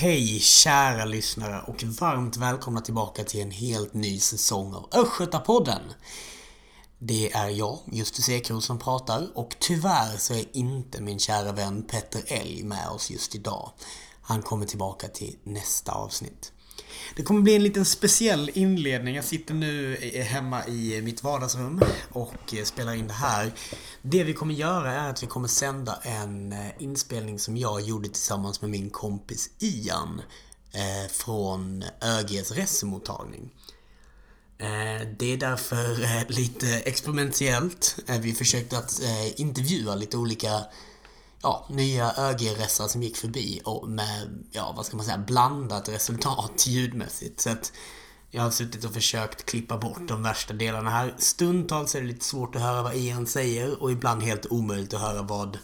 Hej kära lyssnare och varmt välkomna tillbaka till en helt ny säsong av Östgötapodden. Det är jag, Justus Ekros, som pratar och tyvärr så är inte min kära vän Petter Elg med oss just idag. Han kommer tillbaka till nästa avsnitt. Det kommer bli en liten speciell inledning. Jag sitter nu hemma i mitt vardagsrum och eh, spelar in det här. Det vi kommer göra är att vi kommer sända en eh, inspelning som jag gjorde tillsammans med min kompis Ian eh, från ÖGs resemottagning. Det är därför lite experimentellt. Vi försökte att intervjua lite olika ja, nya ÖG-ressar som gick förbi och med, ja, vad ska man säga, blandat resultat ljudmässigt. Så att jag har suttit och försökt klippa bort de värsta delarna här. Stundtals är det lite svårt att höra vad Ian säger och ibland helt omöjligt att höra vad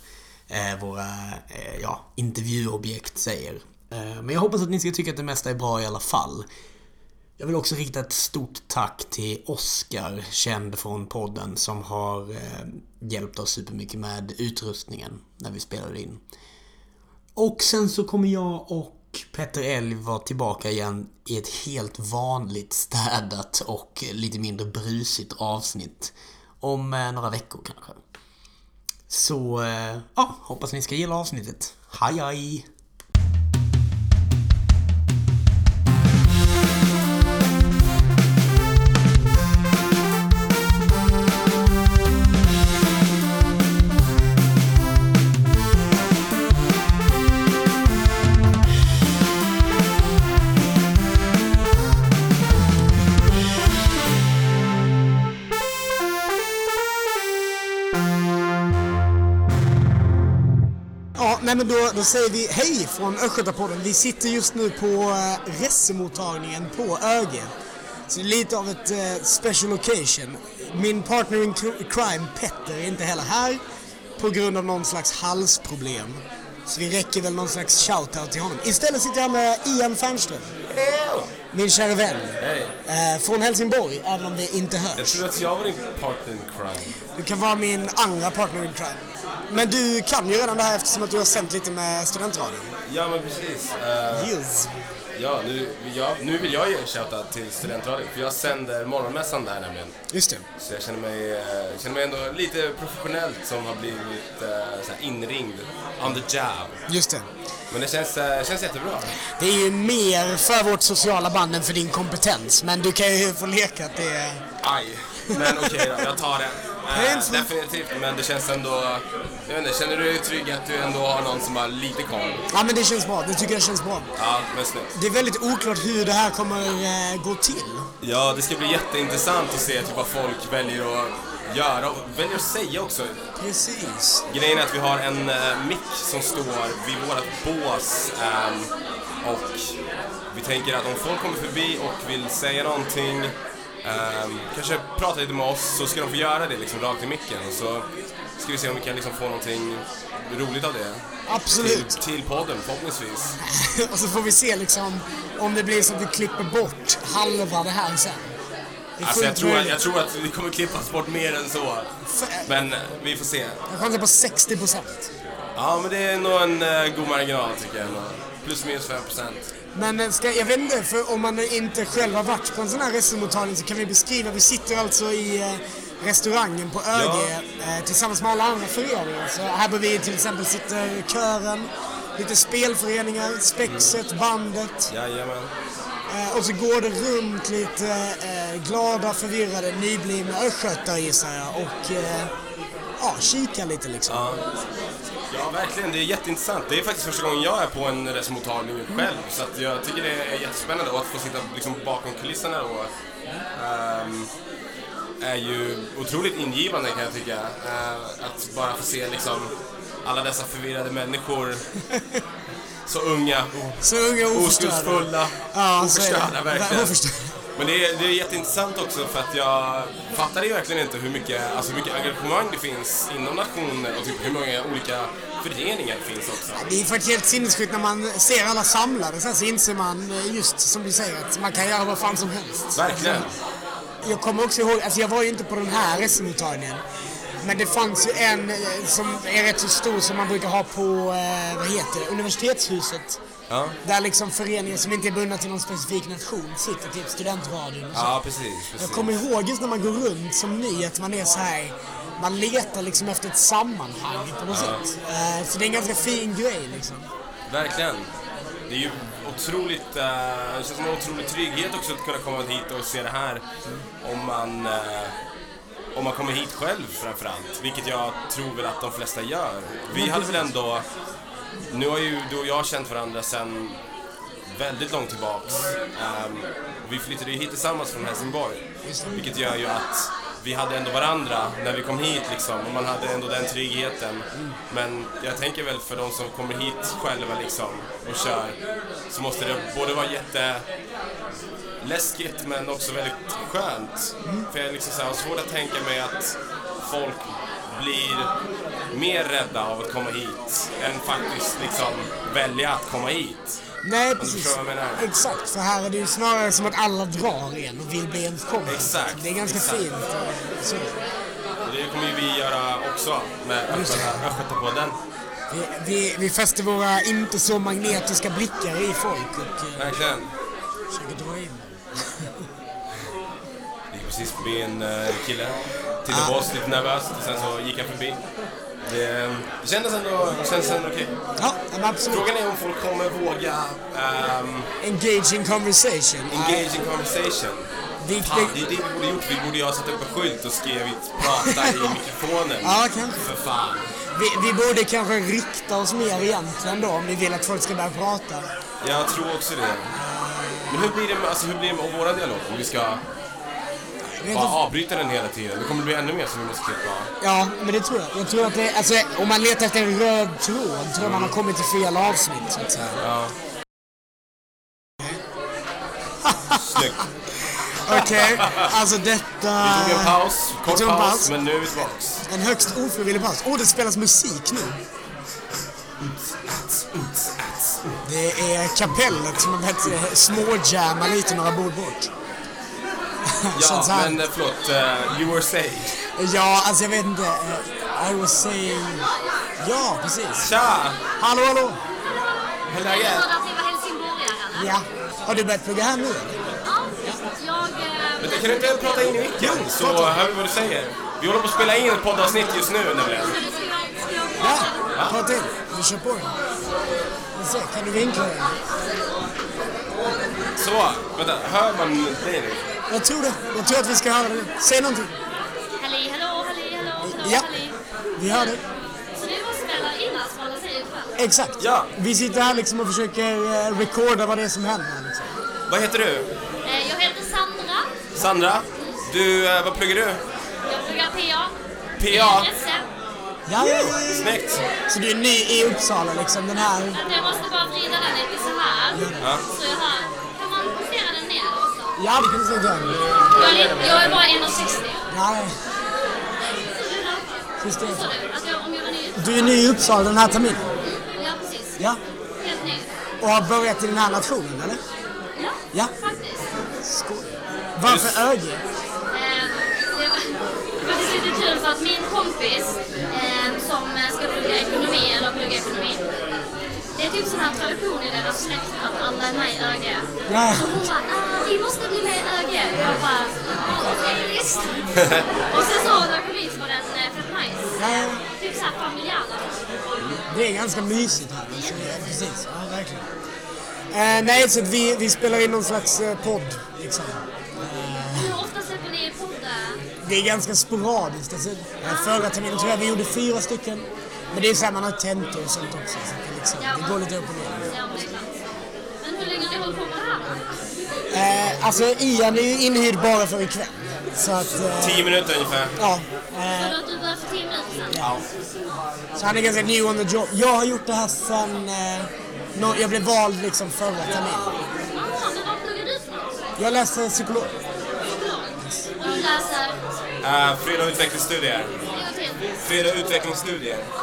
eh, våra eh, ja, intervjuobjekt säger. Eh, men jag hoppas att ni ska tycka att det mesta är bra i alla fall. Jag vill också rikta ett stort tack till Oskar, känd från podden, som har eh, hjälpt oss supermycket med utrustningen när vi spelade in. Och sen så kommer jag och Petter Elg vara tillbaka igen i ett helt vanligt städat och lite mindre brusigt avsnitt. Om eh, några veckor kanske. Så, eh, ja, hoppas ni ska gilla avsnittet. Hej hej! Nej men då, då säger vi hej från Östgötapodden. Vi sitter just nu på uh, resemottagningen på ÖG. Så det är lite av ett uh, special occasion. Min partner in crime, Petter, är inte heller här på grund av någon slags halsproblem. Så vi räcker väl någon slags shoutout till honom. Istället sitter jag med Ian Fernström. Min kära vän. Hey. Eh, från Helsingborg, även om det inte hörs. Jag tror att jag var din partner in crime. Du kan vara min andra partner in crime. Men du kan ju redan det här eftersom att du har sänt lite med studentradion. Ja, men precis. Uh, yes. Ja, nu, jag, nu vill jag ge en shoutout till studentradion, för jag sänder morgonmässan där nämligen. Just det. Så jag känner mig, uh, känner mig ändå lite professionellt som har blivit uh, inringd on the job. Just det. Men det känns, känns jättebra. Det är ju mer för vårt sociala band än för din kompetens, men du kan ju få leka att det är... Aj, men okej okay då, jag tar det. Äh, definitivt, men det känns ändå... Jag vet inte, känner du dig trygg att du ändå har någon som har lite koll? Ja, men det känns bra. Det tycker jag känns bra. Ja, men snyggt. Det är väldigt oklart hur det här kommer äh, gå till. Ja, det ska bli jätteintressant att se typ, vad folk väljer att göra och väljer att säga också. Precis. Grejen är att vi har en äh, mick som står vid vårt bås ähm, och vi tänker att om folk kommer förbi och vill säga någonting Um, kanske prata lite med oss så ska de få göra det liksom rakt i micken så ska vi se om vi kan liksom få någonting roligt av det. Absolut. Till, till podden förhoppningsvis. och så får vi se liksom om det blir så att vi klipper bort halva det här sen. Alltså jag tror, att, jag tror att vi kommer klippas bort mer än så. Men eh, vi får se. Jag chansar på 60 procent. Ja, men det är nog en uh, god marginal tycker jag. Plus minus 5 procent. Men ska, jag vet inte, för om man inte själv har varit på en sån här resemottagning så kan vi beskriva. Vi sitter alltså i eh, restaurangen på ÖG ja. eh, tillsammans med alla andra föreningar. Så här bredvid till exempel sitter kören, lite spelföreningar, Spexet, bandet. Jajamän. Eh, och så går det runt lite glada, förvirrade, nyblivna östgötar gissar jag. Och ja, kikar lite liksom. Ja. Ja, verkligen. Det är jätteintressant. Det är faktiskt första gången jag är på en resemottagning själv. Så att jag tycker det är jättespännande. Och att få sitta liksom bakom kulisserna då um, är ju otroligt ingivande kan jag tycka. Uh, att bara få se liksom alla dessa förvirrade människor. så unga, så unga oskuldsfulla, ja, oförstörda verkligen. Men det är, det är jätteintressant också för att jag fattar ju verkligen inte hur mycket, alltså hur mycket engagemang det finns inom nationen och typ hur många olika föreningar det finns också. Det är faktiskt helt sinnessjukt när man ser alla samlade sen så inser man eh, just som du säger att man kan göra vad fan som helst. Verkligen. Jag kommer också ihåg, alltså jag var ju inte på den här resemottagningen Men det fanns ju en eh, som är rätt så stor som man brukar ha på, eh, vad heter det, universitetshuset. Ja, Där liksom föreningar som inte är bundna till någon specifik nation sitter, typ studentradion och så. ja precis. Jag precis. kommer ihåg just när man går runt som ny att man är så här. Man letar liksom efter ett sammanhang på något sätt. Eh, Så det är en ganska fin grej liksom. Verkligen. Det är ju otroligt, eh, det känns som en otrolig trygghet också att kunna komma hit och se det här. Om man, eh, om man kommer hit själv framförallt, vilket jag tror väl att de flesta gör. Vi hade väl ändå, nu har ju du och jag känt varandra sedan väldigt långt tillbaks. Um, vi flyttade ju hit tillsammans från Helsingborg, vilket gör ju att vi hade ändå varandra när vi kom hit liksom och man hade ändå den tryggheten. Men jag tänker väl för de som kommer hit själva liksom och kör så måste det både vara jätteläskigt men också väldigt skönt. För jag liksom så här, har svårt att tänka mig att folk blir mer rädda av att komma hit än faktiskt liksom välja att komma hit. Nej, du precis. jag? Exakt, för här är det ju snarare som att alla drar en och vill bli ens kompis. Exakt, Det är ganska exakt. fint. Så. Det kommer ju vi göra också med Östgötapodden. Vi, vi, vi fäster våra inte så magnetiska blickar i folk och eh, Verkligen. försöker dra in. Det gick precis förbi en eh, kille, tittade på oss lite nervöst och sen så gick han förbi. Det, det kändes ändå, det kändes ändå okej. Ja, absolut. Frågan är om folk kommer våga ehm, Engage in conversation. engage in conversation. Vi, Fan, det är det vi borde gjort. Vi borde ju ha satt upp en skylt och skrivit prata i mikrofonen. Ja, kanske. För fan. vi, vi borde kanske rikta oss mer egentligen då om vi vill att folk ska börja prata. Jag tror också det. Men hur blir det med, alltså, hur blir det med våra dialog? Om vi ska bara avbryta den hela tiden. Det kommer bli ännu mer som vi måste klippa. Ja, men det tror jag. Jag tror att det, alltså, om man letar efter en röd tråd tror jag man har kommit till fel avsnitt så att säga. Ja. Snyggt. Okej, alltså detta... Vi tog en paus, kort en paus, paus. men nu är vi tillbaks. En högst ofrivillig paus. Åh, det spelas musik nu. Det är kapellet som har börjat småjamma lite några bord bort. Ja, men eh, förlåt. eh, you were saying. Ja, alltså jag vet inte. eh, I was saying... Ja, precis. Tja! Hallå, hallå! Hur är läget? Ja. Har du börjat plugga här nu? Ja, jag... Men kan du inte prata in i micken så hör vi vad du säger? Vi håller på att spela in ett poddavsnitt just nu nämligen. Ja, prata? ta till. Vi kör på. Vi ser, kan du vinkla den? Så, vänta. Hör man dig nu? Jag tror det. Jag tror att vi ska höra det. Säg någonting. Halli, hallå, halli, hallå, hallå, Ja. halli. Vi hör det. Så det var spelar in alltså vad alla säger ikväll? Exakt. Ja. Vi sitter här liksom och försöker eh, recorda vad det är som händer. Liksom. Vad heter du? Eh, Jag heter Sandra. Sandra? Du, eh, vad pluggar du? Jag pluggar PA. PA? Ja, ja, ja. Snyggt! Så du är ny i Uppsala liksom, den här... Att jag måste bara vrida den lite så här. Ja. Så jag har... Ja, det kan du säga Jag är, jag är bara 1,60. Ja, nej. Just det. Du? Att jag, om jag var ny? Du är ny i Uppsala den här terminen? Ja, precis. Ja. Helt ny. Och har börjat i den här nationen, eller? Ja, Ja. faktiskt. Skoj. Varför ÖG? Eh, Det var faktiskt lite kul för att min kompis eh, som ska plugga ekonomi, eller plugga ekonomi, det är typ sån här tradition i deras släkt att alla är med i ÖG. Ja. Så hon bara, ah, vi måste bli med i ÖG. Jag bara, "Ja, okej visst. Och sen så när jag kom hit var den eh, fett nice. Ja. Typ såhär familjära. Det är ganska mysigt här. Alltså, ja, precis. Ja, verkligen. Eh, nej, så vi, vi spelar in någon slags eh, podd. Liksom. Hur ofta släpper ni poddar? Det är ganska sporadiskt. Alltså, eh, förra terminen tror jag vi gjorde fyra stycken. Men det är så här, man har tentor och sånt också. Så att det, liksom, det går lite upp och ner. Men hur länge har ni hållit på med det här då? Eh, alltså Ian är ju inhyrd bara för ikväll. Så att, eh, Tio minuter ungefär. ja. Så Eh, du, började för tio minuter sedan? ja. Så han är ganska new on the job. Jag har gjort det här sen... Eh, nå- jag blev vald liksom förra terminen. Ah, men vad pluggar du för något? Jag läser psykolog. Och du läser? Uh, Freda utvecklingsstudier. En gång till. Freda utvecklingsstudier. Ah,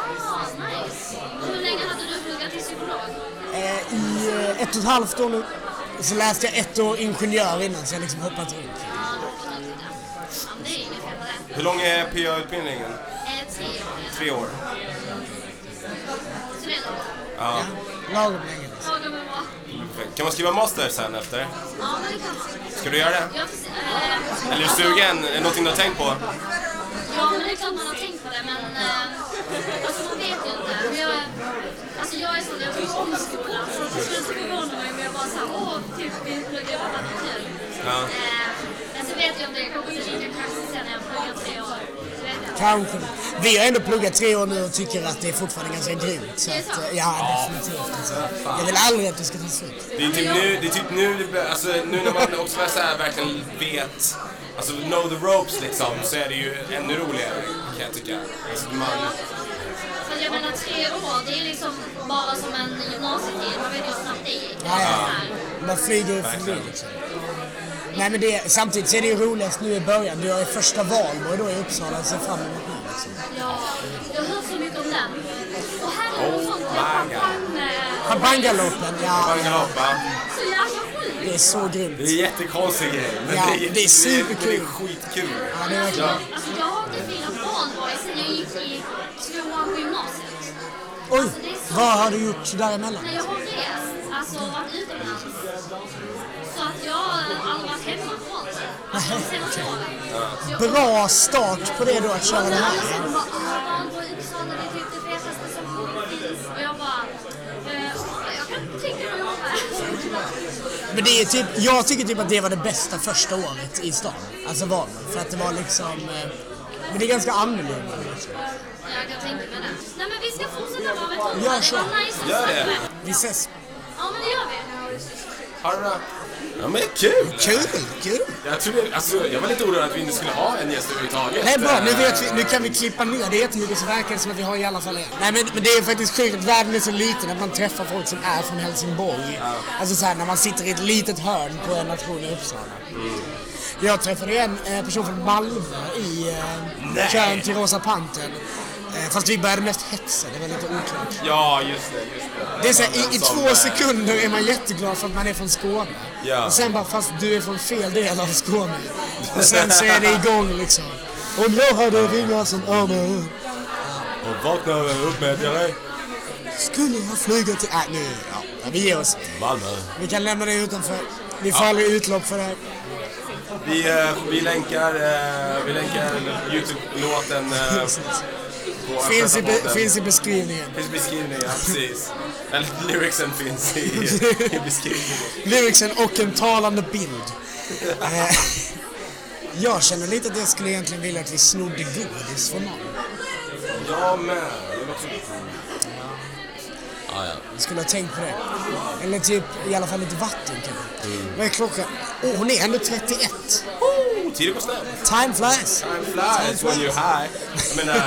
I eh, ett och ett halvt år nu. Så läste jag ett år ingenjör innan så jag liksom hoppat runt. Hur lång är PA-utbildningen? Eh, tre år. Ja. Lagom länge. Kan man skriva master sen efter? Ja, det kan man. Ska du göra det? Eh, Eller är du sugen? Är det någonting du har tänkt på? Ja, men det är klart man har tänkt på det, men eh, alltså man vet ju inte. Men jag, alltså jag är sån, jag tycker om skolan, så till slut så förvånar mig men jag bara såhär, åh, typ vi pluggar bara något kul. Ja. Eh, men så vet jag inte, jag kommer inte lika kaxig sen när jag pluggar tre år. Kanske. Vi har ändå pluggat tre år nu och tycker att det är fortfarande ganska grymt. Så Det är att, sant. eh, ja, definitivt. Alltså. Jag vill aldrig att det ska ta slut. Det är typ nu, det är typ nu, det alltså nu när man också så här verkligen vet, alltså know the ropes liksom, så är det ju ännu roligare kan jag tycka. Alltså man, jag menar tre år, det är liksom bara som en gymnasietid. Man vet ju hur snabbt det gick. Ja, ja. Man flyger ju förbi liksom. Nej men det, samtidigt så är det ju roligast nu i början. Du har ju första valborg då i Uppsala och ser fram emot nu liksom. Ja, jag har hört så mycket om den. Och här är det Oh sånt my God. champagne... Champagnegaloppen, ja. Det är så grymt. det är en jättekonstig grej, men Ja, det, är, det är superkul. Det är skitkul. Ja, det är verkligen. Alltså jag har inte firat valborg sen jag gick i tvåan på gymnasiet. Oj, vad har du gjort däremellan? När jag har rest, alltså varit utomlands. Så att jag har aldrig varit hemma på valborg. Alltså jag- Bra start på det då att köra det här. Sen bara, "Ah, valborg i Uppsala, det är typ det fetaste som finns. Och jag bara, eh, jag kan tänka mig att göra det. Men det är typ, jag tycker typ att det var det bästa första året i stan. Alltså valborg. För att det var liksom... eh, Men det är ganska annorlunda. Jag kan tänka mig det. Nej men vi ska fortsätta vara Det var nice att Gör det. Vi ses. Ja men det gör vi. Ha det bra. Ja men kul! Kul, kul. Jag, trodde, alltså, jag var lite orolig att vi inte skulle ha en gäst överhuvudtaget. Nej bra, nu, vet vi, nu kan vi klippa ner det jättemycket så verkar det som att vi har i alla fall en. Nej men, men det är faktiskt sjukt att världen är så liten att man träffar folk som är från Helsingborg. Alltså såhär när man sitter i ett litet hörn på en nation i Uppsala. Jag träffade en eh, person från Malmö i eh, kön till Rosa Pantern. Eh, fast vi började mest hetsa, det var lite oklart. Ja, just det. Just det. Det är så här, i, i två eh, sekunder är man jätteglad för att man är från Skåne. Ja. Och sen bara, fast du är från fel del av Skåne. Och sen så är det igång liksom. Och jag hade vingar som örnar. Och vakna upp med dig. Skulle jag flyga till... Äh, nu, ja, vi ger oss. Malmö. Vi kan lämna det utanför. Vi får aldrig utlopp för det här. Vi, eh, vi länkar, vi länkar Youtube-låten Finns i, be, finns i beskrivningen. Finns i beskrivningen, ja precis. Eller lyricsen finns i, i beskrivningen. Lyricsen och en talande bild. Eh, jag känner lite att jag skulle egentligen vilja att vi snodde godis från någon. Ja men, det Ja, ja. Jag skulle ha tänkt på det. Eller typ i alla fall lite vatten kanske. Vad är klockan? Åh, hon är ändå 31. Oh, tiden går snabbt. Time flies. Time flies when you're high. Jag menar,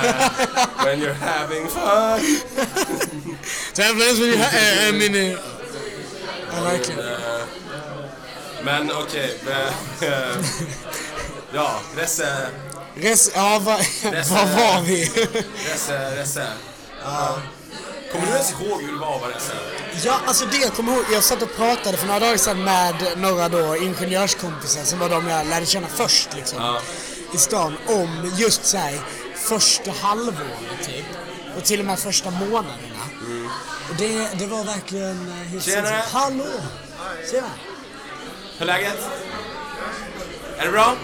when you're having fun. Time flies when you ha- äh, min... eh, Ja, verkligen. Men okej, eh, eh, ja, Resse, Res, ja, va, vad var vi? Resse, Resse. Kommer du ens ihåg hur det var vara Resse? Ja, alltså det jag kommer ihåg, jag satt och pratade för några dagar sedan med några då ingenjörskompisar som var de jag lärde känna först liksom. Ja. I stan om just så här första halvåret typ. Och till och med första månaderna. Och det, det var verkligen eh, helt Tjenare. Hallå! Tjena! Hur är läget? Är det bra?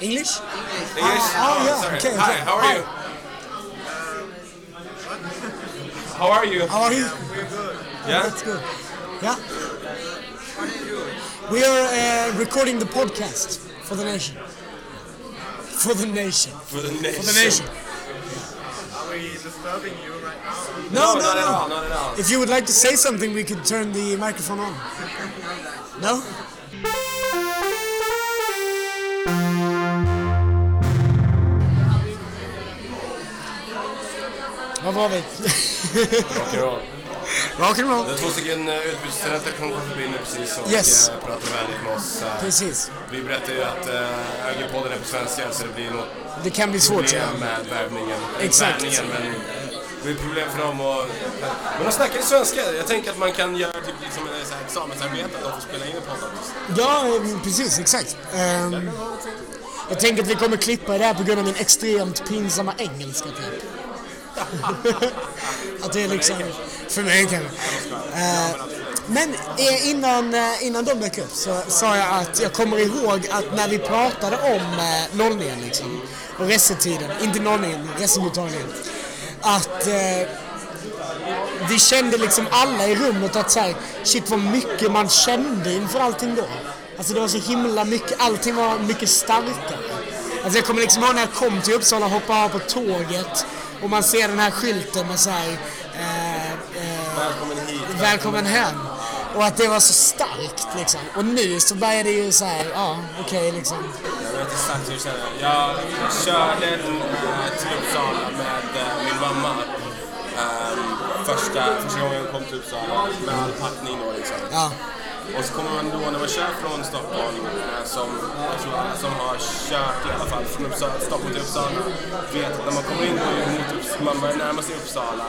English? English? Ah, Oh, yeah, sorry. okay, Hi, okay. how are Hi. you? How are you? How are you? We're good. Yeah? That's good. Yeah? We are uh, recording the podcast for the nation. For the nation. For the nation. For the nation. Are we disturbing you right now? No, No, no, not at all, not at all. If you would like to say something, we could turn the microphone on. No? Vad var vi? Rock'n'roll. Rock'n'roll. Det två stycken eh, utbytesstudenter som kom förbi nu precis och Yes. eh, pratade vänligt med oss. eh. Precis. Vi berättade ju att ÖG-podden är på svenska så det blir något Det kan bli svårt. Ja. problem med värvningen. Exakt. Värvningen, men det blir problem för dem och... Men de snackar ju svenska. Jag tänker att man kan göra typ liksom en examensarbete att de får spela in en podd också. Ja, precis. Exakt. Ehm, Jag tänker att vi kommer klippa det här på grund av min extremt pinsamma engelska typ. att det är liksom för mig kanske. Eh, men eh, innan, eh, innan de dök upp så sa jag att jag kommer ihåg att när vi pratade om eh, nollningen liksom och resetiden, inte nollningen, resemottagningen. Att eh, vi kände liksom alla i rummet att så här, shit vad mycket man kände inför allting då. Alltså det var så himla mycket, allting var mycket starkare. Alltså jag kommer liksom ihåg när jag kom till Uppsala och hoppade av på tåget och man ser den här skylten med så här, eh, eh, Välkommen hit. Välkommen hem. Och att det var så starkt liksom. Och nu så börjar det ju så här, ja okej liksom. Jag vet exakt hur jag känner. Jag körde eh, till Uppsala med eh, min mamma. Ehm, första, första gången jag kom till Uppsala med all packning då liksom. Ja, Och så kommer man då när man kör från Stockholm, eh, som jag tror alla som har kört i alla fall från Uppsala, Stockholm till Uppsala, vet att när man kommer in mot Uppsala, man börjar närma sig Uppsala,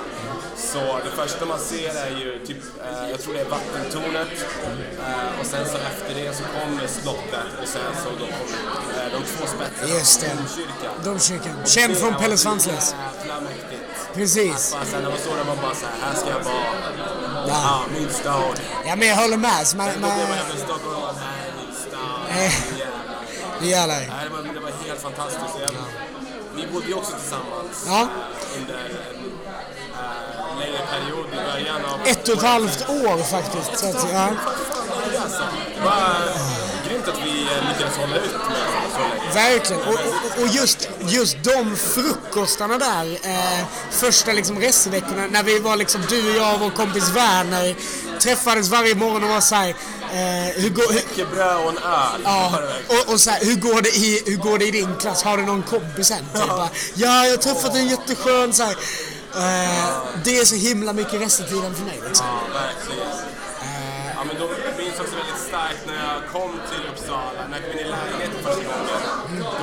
så det första man ser är ju typ, eh, jag tror det är vattentornet, eh, och sen så efter det så kommer slottet och sen så då kommer de två spetsarna, Just det. domkyrkan. Domkyrkan. Känd från Pelle Svanslös. Jävla mäktigt. Precis. Bara sen när man står där man bara såhär, här ska jag vara. Ja. Ja, min stad. Ja men jag håller med. Så man, Sen då man man, även Stockholm och bara, är min stad. Eh. Det gäller. Nej, det var, det var helt fantastiskt. Jag, vi bodde ju också tillsammans Ja. eh, under en eh, längre period i början av... Ett och ett halvt år faktiskt. Så att, ja. Det var grymt att vi eh, lyckades hålla ut med så länge. Verkligen. Och, och, och just, just de frukostarna där, eh, första liksom reseveckorna, när vi var liksom, du och jag och vår kompis Werner träffades varje morgon och var såhär, eh, hur går, Mycket bröd och en öl. Ja, och, och så här, hur, går det i, hur går det i din klass? Har du någon kompis än? Typ, bara, ja, jag har träffat en jätteskön så här, eh, Det är så himla mycket restetiden för mig liksom. Ja, verkligen. Ja, men då jag minns också väldigt starkt när jag kom till Jag kom in i lägenheten första gången.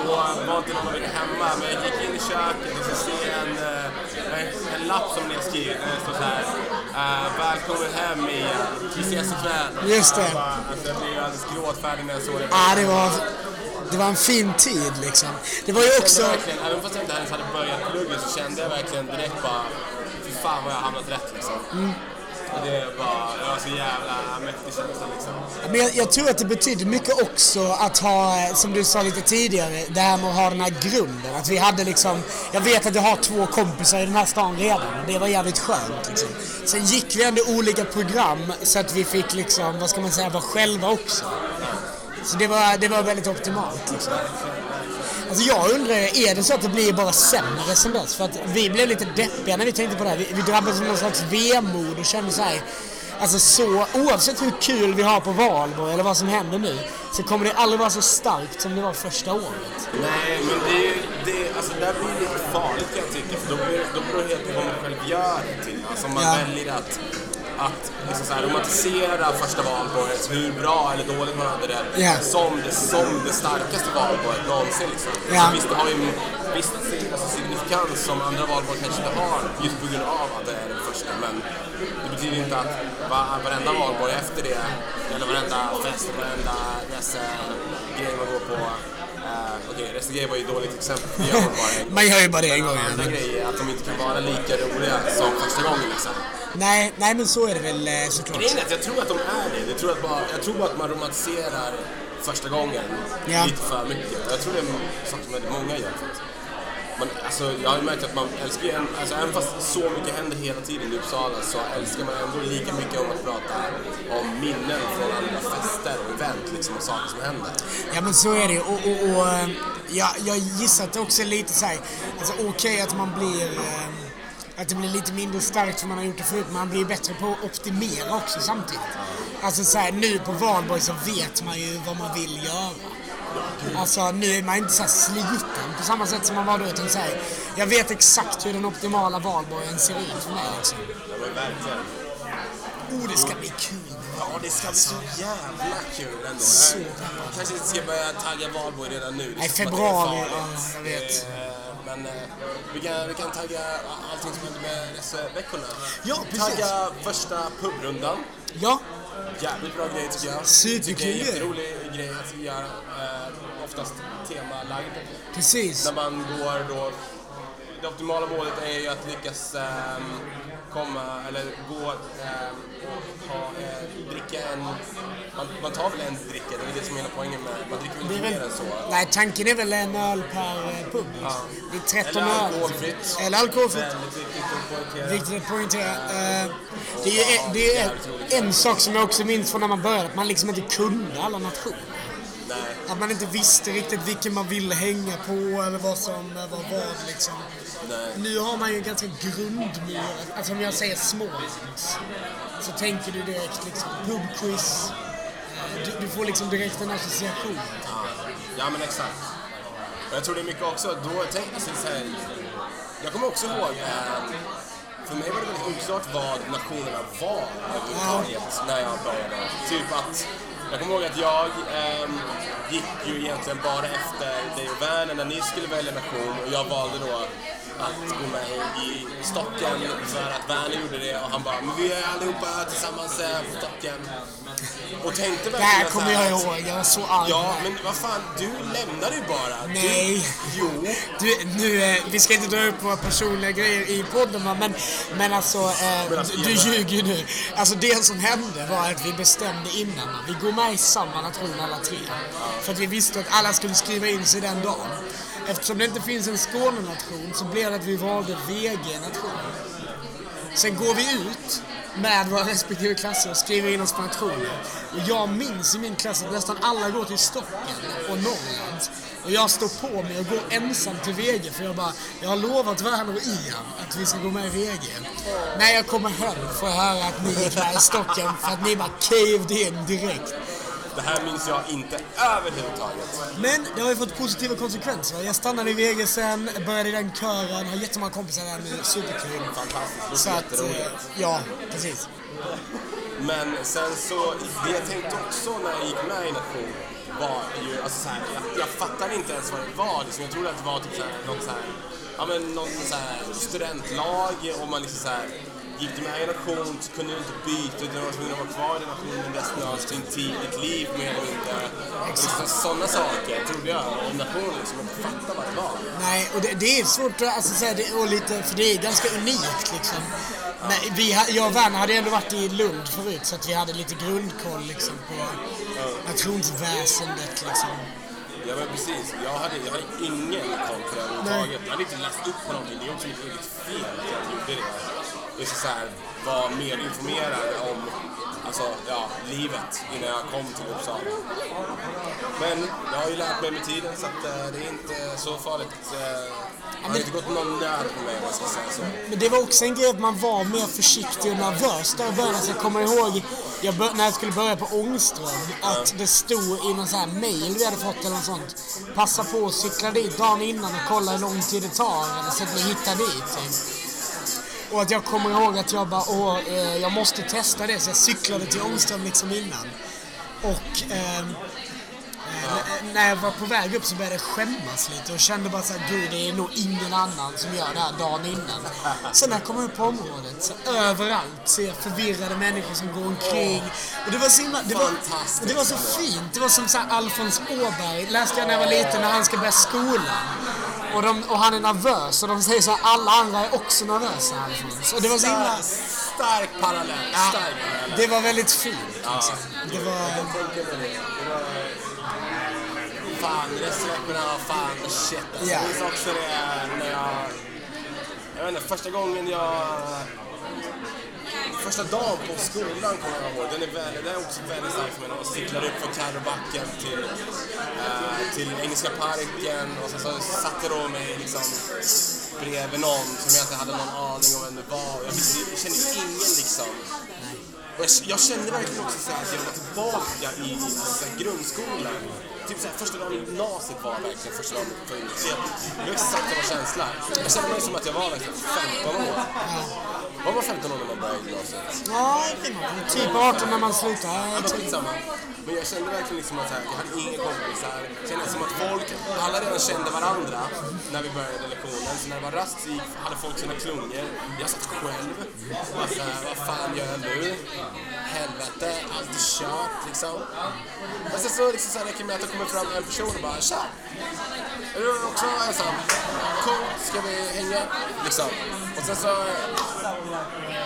Då var inte någon av er hemma, men jag gick in i köket och så ser jag en, eh, en, lapp som ni har skrivit. Där det står så här. eh, Välkommen hem igen, vi ses ikväll. Just det. Alltså, jag blev alldeles gråtfärdig när jag såg det. Ja, det var, det var en fin tid liksom. Det var ju också... även fast jag inte ens hade börjat plugget så kände jag verkligen direkt bara, fy fan vad jag har hamnat rätt liksom. Och det var, det var så jävla mäktig känsla liksom. Men jag, jag tror att det betyder mycket också att ha, som du sa lite tidigare, det här med att ha den här grunden. Att vi hade liksom, jag vet att jag har två kompisar i den här stan redan och det var jävligt skönt. Liksom. Sen gick vi ändå olika program så att vi fick liksom, vad ska man säga, vara själva också. Så det var, det var väldigt optimalt. Liksom. Alltså jag undrar, är det så att det blir bara sämre sen dess? För att vi blev lite deppiga när vi tänkte på det här. Vi, vi drabbades av någon slags vemod och kände så här. Alltså så, oavsett hur kul vi har på Valborg eller vad som händer nu, så kommer det aldrig vara så starkt som det var första året. Nej, men det, är det, alltså, där blir det lite farligt kan jag tycka. För då, blir, då beror det helt på vad man själv gör det till. Alltså man Ja. väljer att, att liksom så här, romantisera första valborget, hur bra eller dåligt man hade det, Ja. som, det som det starkaste valborget någonsin. Liksom. Ja. Så visst, det har ju en viss alltså, signifikans som andra valborg kanske inte har just på grund av att det är den första. Men det betyder inte att va, varenda valborg efter det, eller varenda fest, varenda resegrej man går på Uh, Okej, okay, var ju ett dåligt exempel, det man bara en gång. Man gör ju bara det en gång. andra grejer är att de inte kan vara lika roliga som första gången liksom. Nej, nej men så är det väl eh, såklart. Grejen är att jag tror att de är det. Jag tror, att bara, jag tror bara att man romantiserar första gången Ja. lite för mycket. Jag tror det är sak som väldigt många gör faktiskt. Man, alltså, jag har ju märkt att man älskar ju, alltså, även fast så mycket händer hela tiden i Uppsala så älskar man ändå lika mycket om att prata om minnen från andra fester och event liksom, och saker som händer. Ja men så är det och, och, och eh, ja, jag gissar att det också är lite såhär, alltså okej att man blir eh, att det blir lite mindre starkt för man har gjort det förut, man blir bättre på att optimera också samtidigt. Alltså så här, nu på valborg så vet man ju vad man vill göra. Alltså nu är man inte så sliten på samma sätt som man var då. Utan så här, jag vet exakt hur den optimala valborgen ser ut för mig. Liksom. Ju Oh, det ska bli kul. Ja, det ska bli så jävla kul ändå. Så Jag kanske inte ska börja tagga valborg redan nu. Det Nej, februari, ja, jag vet. Men eh, vi kan, vi kan tagga allting som händer med reseveckorna. Ja, precis. Tagga första pubrundan. Ja, Jävligt bra grej tycker jag. Superkul jag är en jätterolig grej att göra. Eh, oftast temalagd. Precis. När man går då... Det optimala målet är ju att lyckas ehm, komma, eller gå och ha, eh, dricka en... Man, man tar väl en dricka, det är väl det som är hela poängen med Man dricker väl inte mer än så? nej, tanken är väl en öl per eh, pub. liksom. Det är 13 Eller öl. alkoholfritt. Eller alkoholfritt. Väldigt viktigt att poängtera. Viktigt att poängtera. Eh, Det är, ju- det är en sak som jag också minns från när man började, att man liksom inte kunde alla nationer. Att man inte visste riktigt vilken man ville hänga på eller vad som var vad liksom. Nej. Nu har man ju en ganska grundmurat, alltså om jag säger Smålands, så tänker du direkt liksom pubquiz. Eh, Du, du får liksom direkt en association. Ja, men exakt. Och jag tror det är mycket också, då tänkte jag så här, Jag kommer också ihåg, eh, för mig var det väldigt oklart vad nationerna var överhuvudtaget när jag började. Typ att, jag kommer ihåg att jag eh, gick ju egentligen bara efter dig och Werner när ni skulle välja nation och jag valde då att gå med i, stocken för att Werner gjorde det och han bara men vi är allihopa tillsammans eh, på stocken. Och tänkte Det här verkligen kommer jag ihåg, jag var så arg. Ja, men vad fan, du lämnade ju bara. Nej. Du, jo. Du, nu, eh, vi ska inte dra upp våra personliga grejer i podden men, men alltså, eh, Men alltså, du, du ljuger ju nu. Alltså det som hände var att vi bestämde innan, vi går med i samma nation alla tre. För att vi visste att alla skulle skriva in sig den dagen. Eftersom det inte finns en Skånenation så blev det att vi valde VG-nation. Sen går vi ut med våra respektive klasser och skriver in oss på nationer. Och jag minns i min klass att nästan alla går till Stockholm och Norrland. Och jag står på mig och går ensam till VG för jag bara, jag har lovat Werner och Ian att vi ska gå med i VG. När jag kommer hem får jag höra att ni är här i Stockholm för att ni bara caved in direkt. Det här minns jag inte överhuvudtaget. Men det har ju fått positiva konsekvenser. Jag stannade i VG sen, började i den kören, har jättemånga kompisar där nu, superkul. Fantastiskt, Så att, eh, ja, precis. Men sen så, det jag tänkte också när jag gick med i Nation var ju, alltså så här, jag, jag fattade inte ens vad det var. Liksom, jag trodde att det var typ så här, något så här, ja men någon så här studentlag och man liksom så här, gick du med i Nation så kunde du inte byta utan du var tvungen att vara kvar i nationen resten av sin tid, ditt liv mer eller mindre. Liksom, sådana saker trodde jag om Nation liksom, jag fattade vad det var. Nej, och det, det är svårt att alltså, säga det, och lite, för det är ganska unikt liksom. Men vi, jag och Werner hade ändå varit i Lund förut så att vi hade lite grundkoll liksom, på nationsväsendet. Liksom. Ja men precis, jag hade, jag hade ingen koll på det överhuvudtaget. Jag hade inte läst upp på någonting, det är också mitt eget fel att jag gjorde det. Är så här, var mer informerad om alltså, ja, livet innan jag kom till Uppsala. Men jag har ju lärt mig med tiden så att, eh, det är inte så farligt. Eh, det har inte gått någon nöd på mig om jag ska säga så. Men det var också en grej att man var mer försiktig och nervös där i början. Så jag kommer ihåg jag bör, när jag skulle börja på Ångström att det stod i någon sån här mail vi hade fått eller något sånt. Passa på att cykla dit dagen innan och kolla hur lång tid det tar eller så att vi hittar dit. Typ. Och att jag kommer ihåg att jag bara, åh, eh, jag måste testa det så jag cyklade till Ångström liksom innan. Och ehm, Eh, När jag var på väg upp så började jag skämmas lite och kände bara såhär, gud det är nog ingen annan som gör det här dagen innan. Sen när jag kom upp på området så överallt ser jag förvirrade människor som går omkring. Och det var så himla, det var, det var så fint. Det var som såhär Alfons Åberg, läste jag när jag var liten när han ska börja skolan. Och, de, och han är nervös och de säger så här, alla andra är också nervösa Alfons. Och det var så himla, Stark parallell, ja, det var väldigt fint. Liksom. Det var... Det. Det var... Fan, fan shit. Alltså, Ja. Jag minns också det när jag... Jag vet inte, första gången jag... Första dagen på skolan kommer jag ihåg. Den är, väldigt, den är också väldigt stark för mig. Man cyklar upp från Kärrbacken till, eh, till Engelska parken och sen så satte de mig liksom bredvid någon som jag inte hade någon aning om vem det var. Jag, jag kände ingen liksom. Och jag, jag kände verkligen också så att jag var tillbaka i så här, grundskolan. Typ så här, första dagen i gymnasiet var verkligen första dagen på universitetet. Det var exakt samma känsla. Jag kände mig som att jag var liksom 15 år. Var man 15 år när man började gymnasiet? Ja, det typ 18 när man slutar. Ja, men skitsamma. Men jag kände verkligen liksom att här, jag hade inga kompisar. Det kändes som att folk, alla redan kände varandra när vi började lektionen. Så när det var rast så gick, hade folk sina klungor. Jag satt själv och bara så här, vad fan gör jag nu? Helvete. lite kört liksom. Men sen så, liksom, så här, räcker det med att det kommer fram en person och bara tja! Är du också ensam? Coolt, ska vi hänga? Liksom. Och sen så,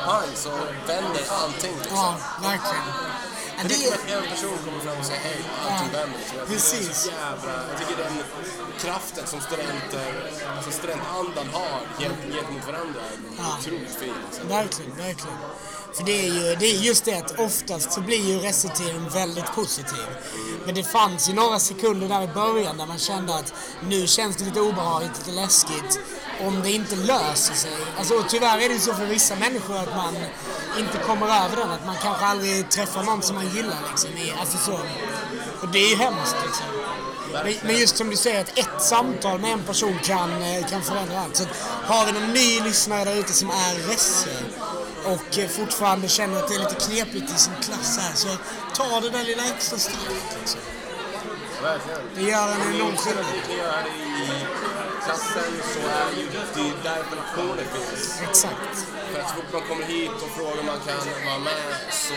pang, så vänder allting liksom. Ja, verkligen. Ja, Det är, att en person kommer fram och säger hej, allting vänder. liksom. Jag Precis. så jävla, jag tycker den kraften som studenter, alltså studentandan har gent- gentemot varandra är otroligt fin. Liksom. verkligen, verkligen. För det är ju det är just det att oftast så blir ju resultaten väldigt positiv. Men det fanns ju några sekunder där i början där man kände att nu känns det lite obehagligt, lite läskigt. Om det inte löser sig. Alltså, och tyvärr är det ju så för vissa människor att man inte kommer över den. Att man kanske aldrig träffar någon som man gillar liksom. I, alltså så. Och det är ju hemskt liksom. Men, just som du säger, att ett samtal med en person kan, eh, kan förändra allt. Så har vi någon ny lyssnare där ute som är resse och eh, fortfarande känner att det är lite knepigt i sin klass här, så ta det där lilla extra steget. Liksom. Det gör en enorm skillnad. Klassen så är ju det är därför lektioner finns. Exakt. För att så fort man kommer hit och frågar om man kan vara med så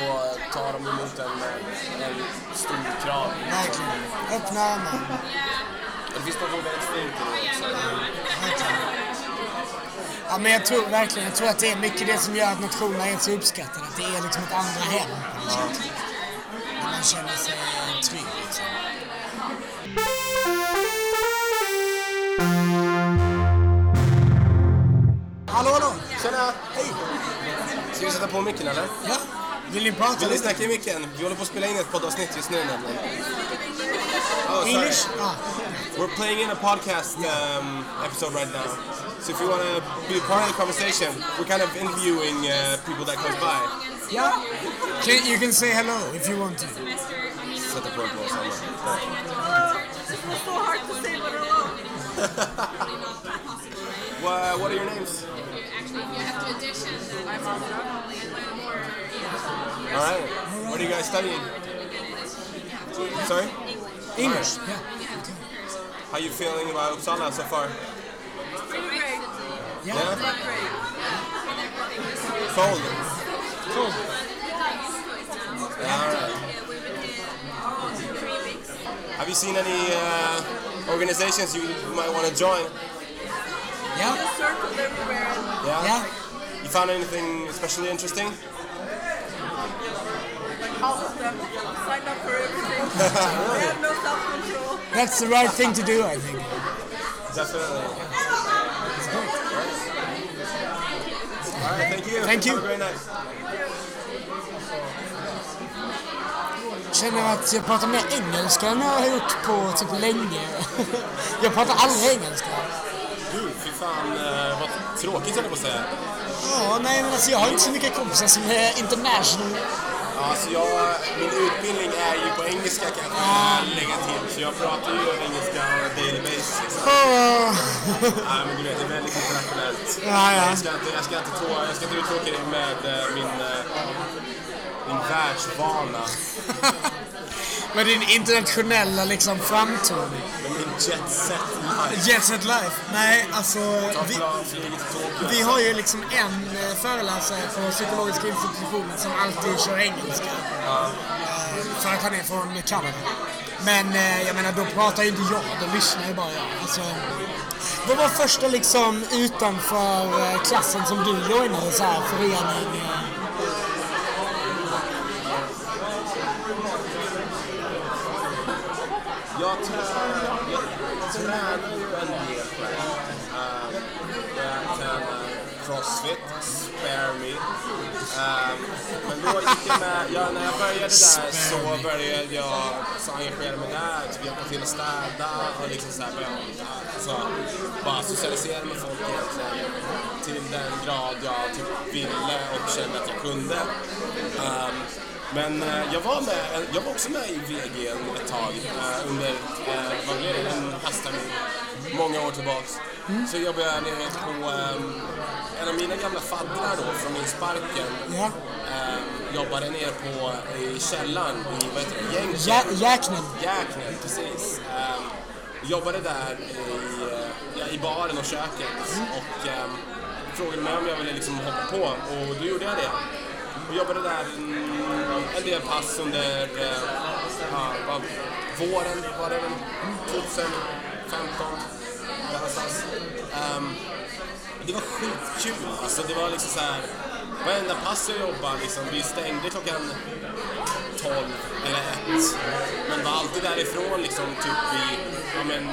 tar de emot en med en stor kram. Verkligen. Öppna armar. Det finns något väldigt fint i det också. Verkligen. Ja, men jag tror verkligen, jag tror att det är mycket det som gör att nationerna är så uppskattade. Att det är liksom ett andra hem på något sätt. Där man känner sig trygg liksom. Hallå, hallå! Tjena! Hej! Ska vi sätta på micken eller? Ja, vill ni prata Vill ni snacka i micken? Vi håller på att spela in ett poddavsnitt just nu nämligen. Oh, sorry. English? Ah, We're playing in a podcast um, episode right now. So if you want to be a part of the conversation, we're kind of interviewing uh, people that comes by. yeah. You can say hello if you want to. Sätta på en på samma. It's so hard to say but alone. What, what are your names? All right. What are you guys studying? Sorry? English? Yeah. How are you feeling about Uppsala so far? Pretty great. Yeah. Yeah? Not great. Cold? Cool. Yeah, all right. Have you seen any uh, organizations you might want to join? Yeah. Just everywhere. Yeah? Yeah. You found anything especially interesting? Like all of them. Signed up for everything. I have no self-control. That's the right thing to do, I think. Definitely. All right, thank you. Thank you. Have a great night. känner att jag pratar mer engelska än jag har gjort på typ länge. Jag pratar aldrig engelska. Gud, fy fan eh, vad tråkigt höll jag på att säga. Ja, nej men alltså jag har inte så mycket kompisar som är international. Alltså jag, min utbildning är ju på engelska kan jag Ah. lägga till. Så jag pratar ju engelska on a daily basis. Liksom. Nej men du vet, det är väldigt internationellt. Ja, ja. Jag ska inte, jag ska inte, trå, jag ska inte uttråka dig med eh, min, eh, min världsvana. Med din internationella liksom framtoning. Jet set life. Jet set life. Nej, alltså vi, vi har ju liksom en eh, föreläsare på psykologiska institutionen som alltid kör engelska. Eh, För att han är från Kanada. Men eh, jag menar, då pratar ju inte jag, då lyssnar ju bara jag. Alltså, vad var första liksom utanför klassen som du joinade så här förening? eh? Jag tränar, jag tränar ju en del själv. Um, jag tränar crossfit, spare me. Um, men då gick jag med, ja, när jag började där så började jag så engagera mig där, typ hjälpa till att städa och liksom så här börja, alltså, bara socialisera med folk egentligen till den grad jag typ ville och kände att jag kunde. Um, men eh, jag var med, jag var också med i VG ett tag eh, under, eh, vad blev det, en hösttermin, många år tillbaks. Så jobbade jag nere på, eh, en av mina gamla faddrar då från Insparken Ja. eh, jobbade nere på, i källaren i, vad heter det, Jäknen. Jäknen, precis. Um, jobbade där i, eh, ja, i baren och köket och um, frågade mig om jag ville liksom hoppa på och då gjorde jag det. Jag jobbade där mm, en del pass under eh, ja, våren var det väl, 2015. Någonstans. Ehm, det var skitkul. Alltså det var liksom så här. Varenda pass jag jobbade, liksom, vi stängde klockan 12 eller 1. Men var alltid därifrån liksom typ vid, ja men,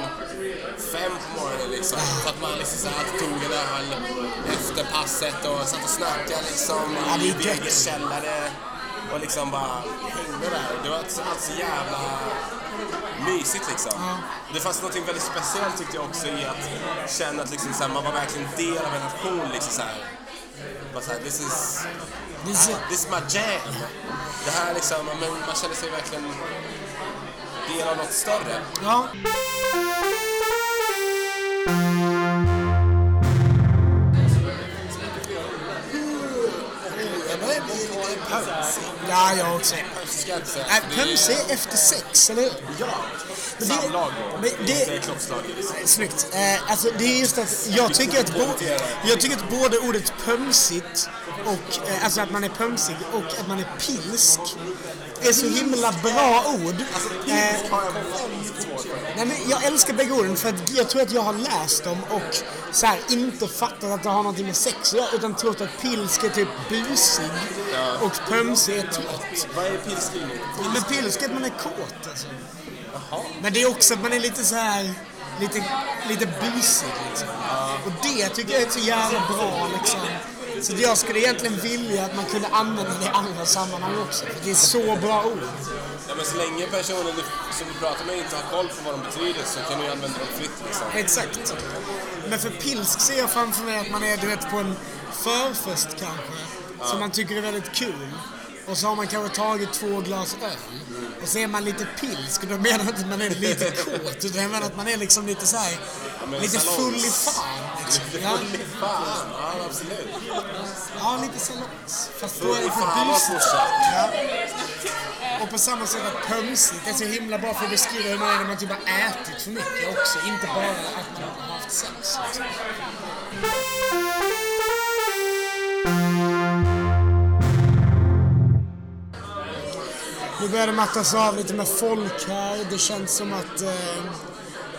fem på morgonen liksom. Så att man liksom så här tog en öl efter passet och satt och snackade liksom Ja, i är gött. VGs källare. Och liksom bara hängde där. Det var alltså alltså jävla mysigt liksom. Det fanns något väldigt speciellt tyckte jag också i att känna att liksom, så här, man var verkligen del av en nation. Liksom, så här. Bara så här, this is är så- This is my jam. Det här liksom, man, man känner sig verkligen del av något större. Ja. Pömsig. Ja, jag också. Nej, Det är- efter sex, eller hur? Ja. Men det- Samlag men det- klockslag. Snyggt. Eh, alltså det är just att jag tycker att, bo, jag tycker att både ordet pömsigt och, eh, alltså att man är pömsig och att man är pilsk är så himla bra ord. Eh, Har jag nej, men älskar bägge orden för att jag tror att jag har läst dem och så här, inte fattat att det har någonting med sex att göra utan trott att pilsk är typ busig och pömsig är trött. Vad är pilskrivning? Men pilsk är att man är kåt alltså. Men det är också att man är lite så här lite, lite busig liksom. Och det tycker jag är så jävla bra liksom. Så jag skulle egentligen vilja att man kunde använda det i andra sammanhang också. För det är så bra ord. Ja, men så länge personen som du pratar med inte har koll på vad de betyder så kan du ju använda dem fritt liksom. Exakt. Men för pilsk ser jag framför mig att man är du vet, på en förfest kanske. Som man tycker är väldigt kul. Och så har man kanske tagit två glas öl. Och så är man lite pilsk. Och då menar jag inte att man är lite kåt. Utan jag menar att man är liksom lite så här, men Lite full i fan. Liksom. Ja, Fan, ja absolut. ja, lite salongs. Fast då är det för morsan. Ja. Och på samma sätt att pömsigt är så himla bra för att beskriva hur man är när man typ har ätit för mycket också. Inte bara att man har haft sex. Liksom. Nu börjar det mattas av lite med folk här. Det känns som att eh,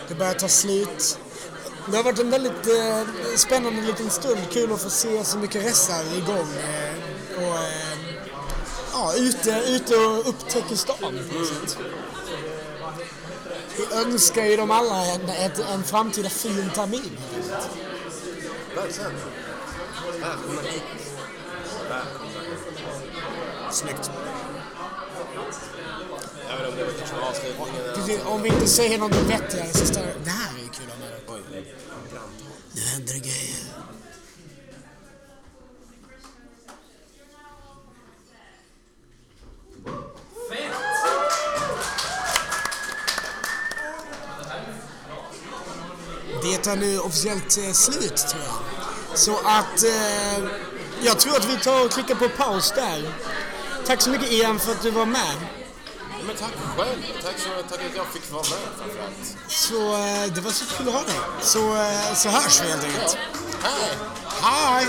det börjar ta slut. Det har varit en väldigt eh, spännande liten stund. Kul att få se så mycket ressar igång. Eh, och, eh, ja, ute, ute och upptäcker stan på något sätt. Vi önskar ju dem alla en, ett, en framtida fin termin. Verkligen. Välkomna hit. Välkomna. Snyggt. Jag vet inte om det var kanske avslutningen Om vi inte säger något vettigare så står det det nu händer det grejer. Det är nu officiellt eh, slut tror jag. Så att eh, jag tror att vi tar och klickar på paus där. Tack så mycket Ian för att du var med. Men tack själv. Tack, så, tack att jag fick vara med framförallt. Så eh, det var så kul att ha dig. Så, eh, så hörs vi helt enkelt. Hej! Hej!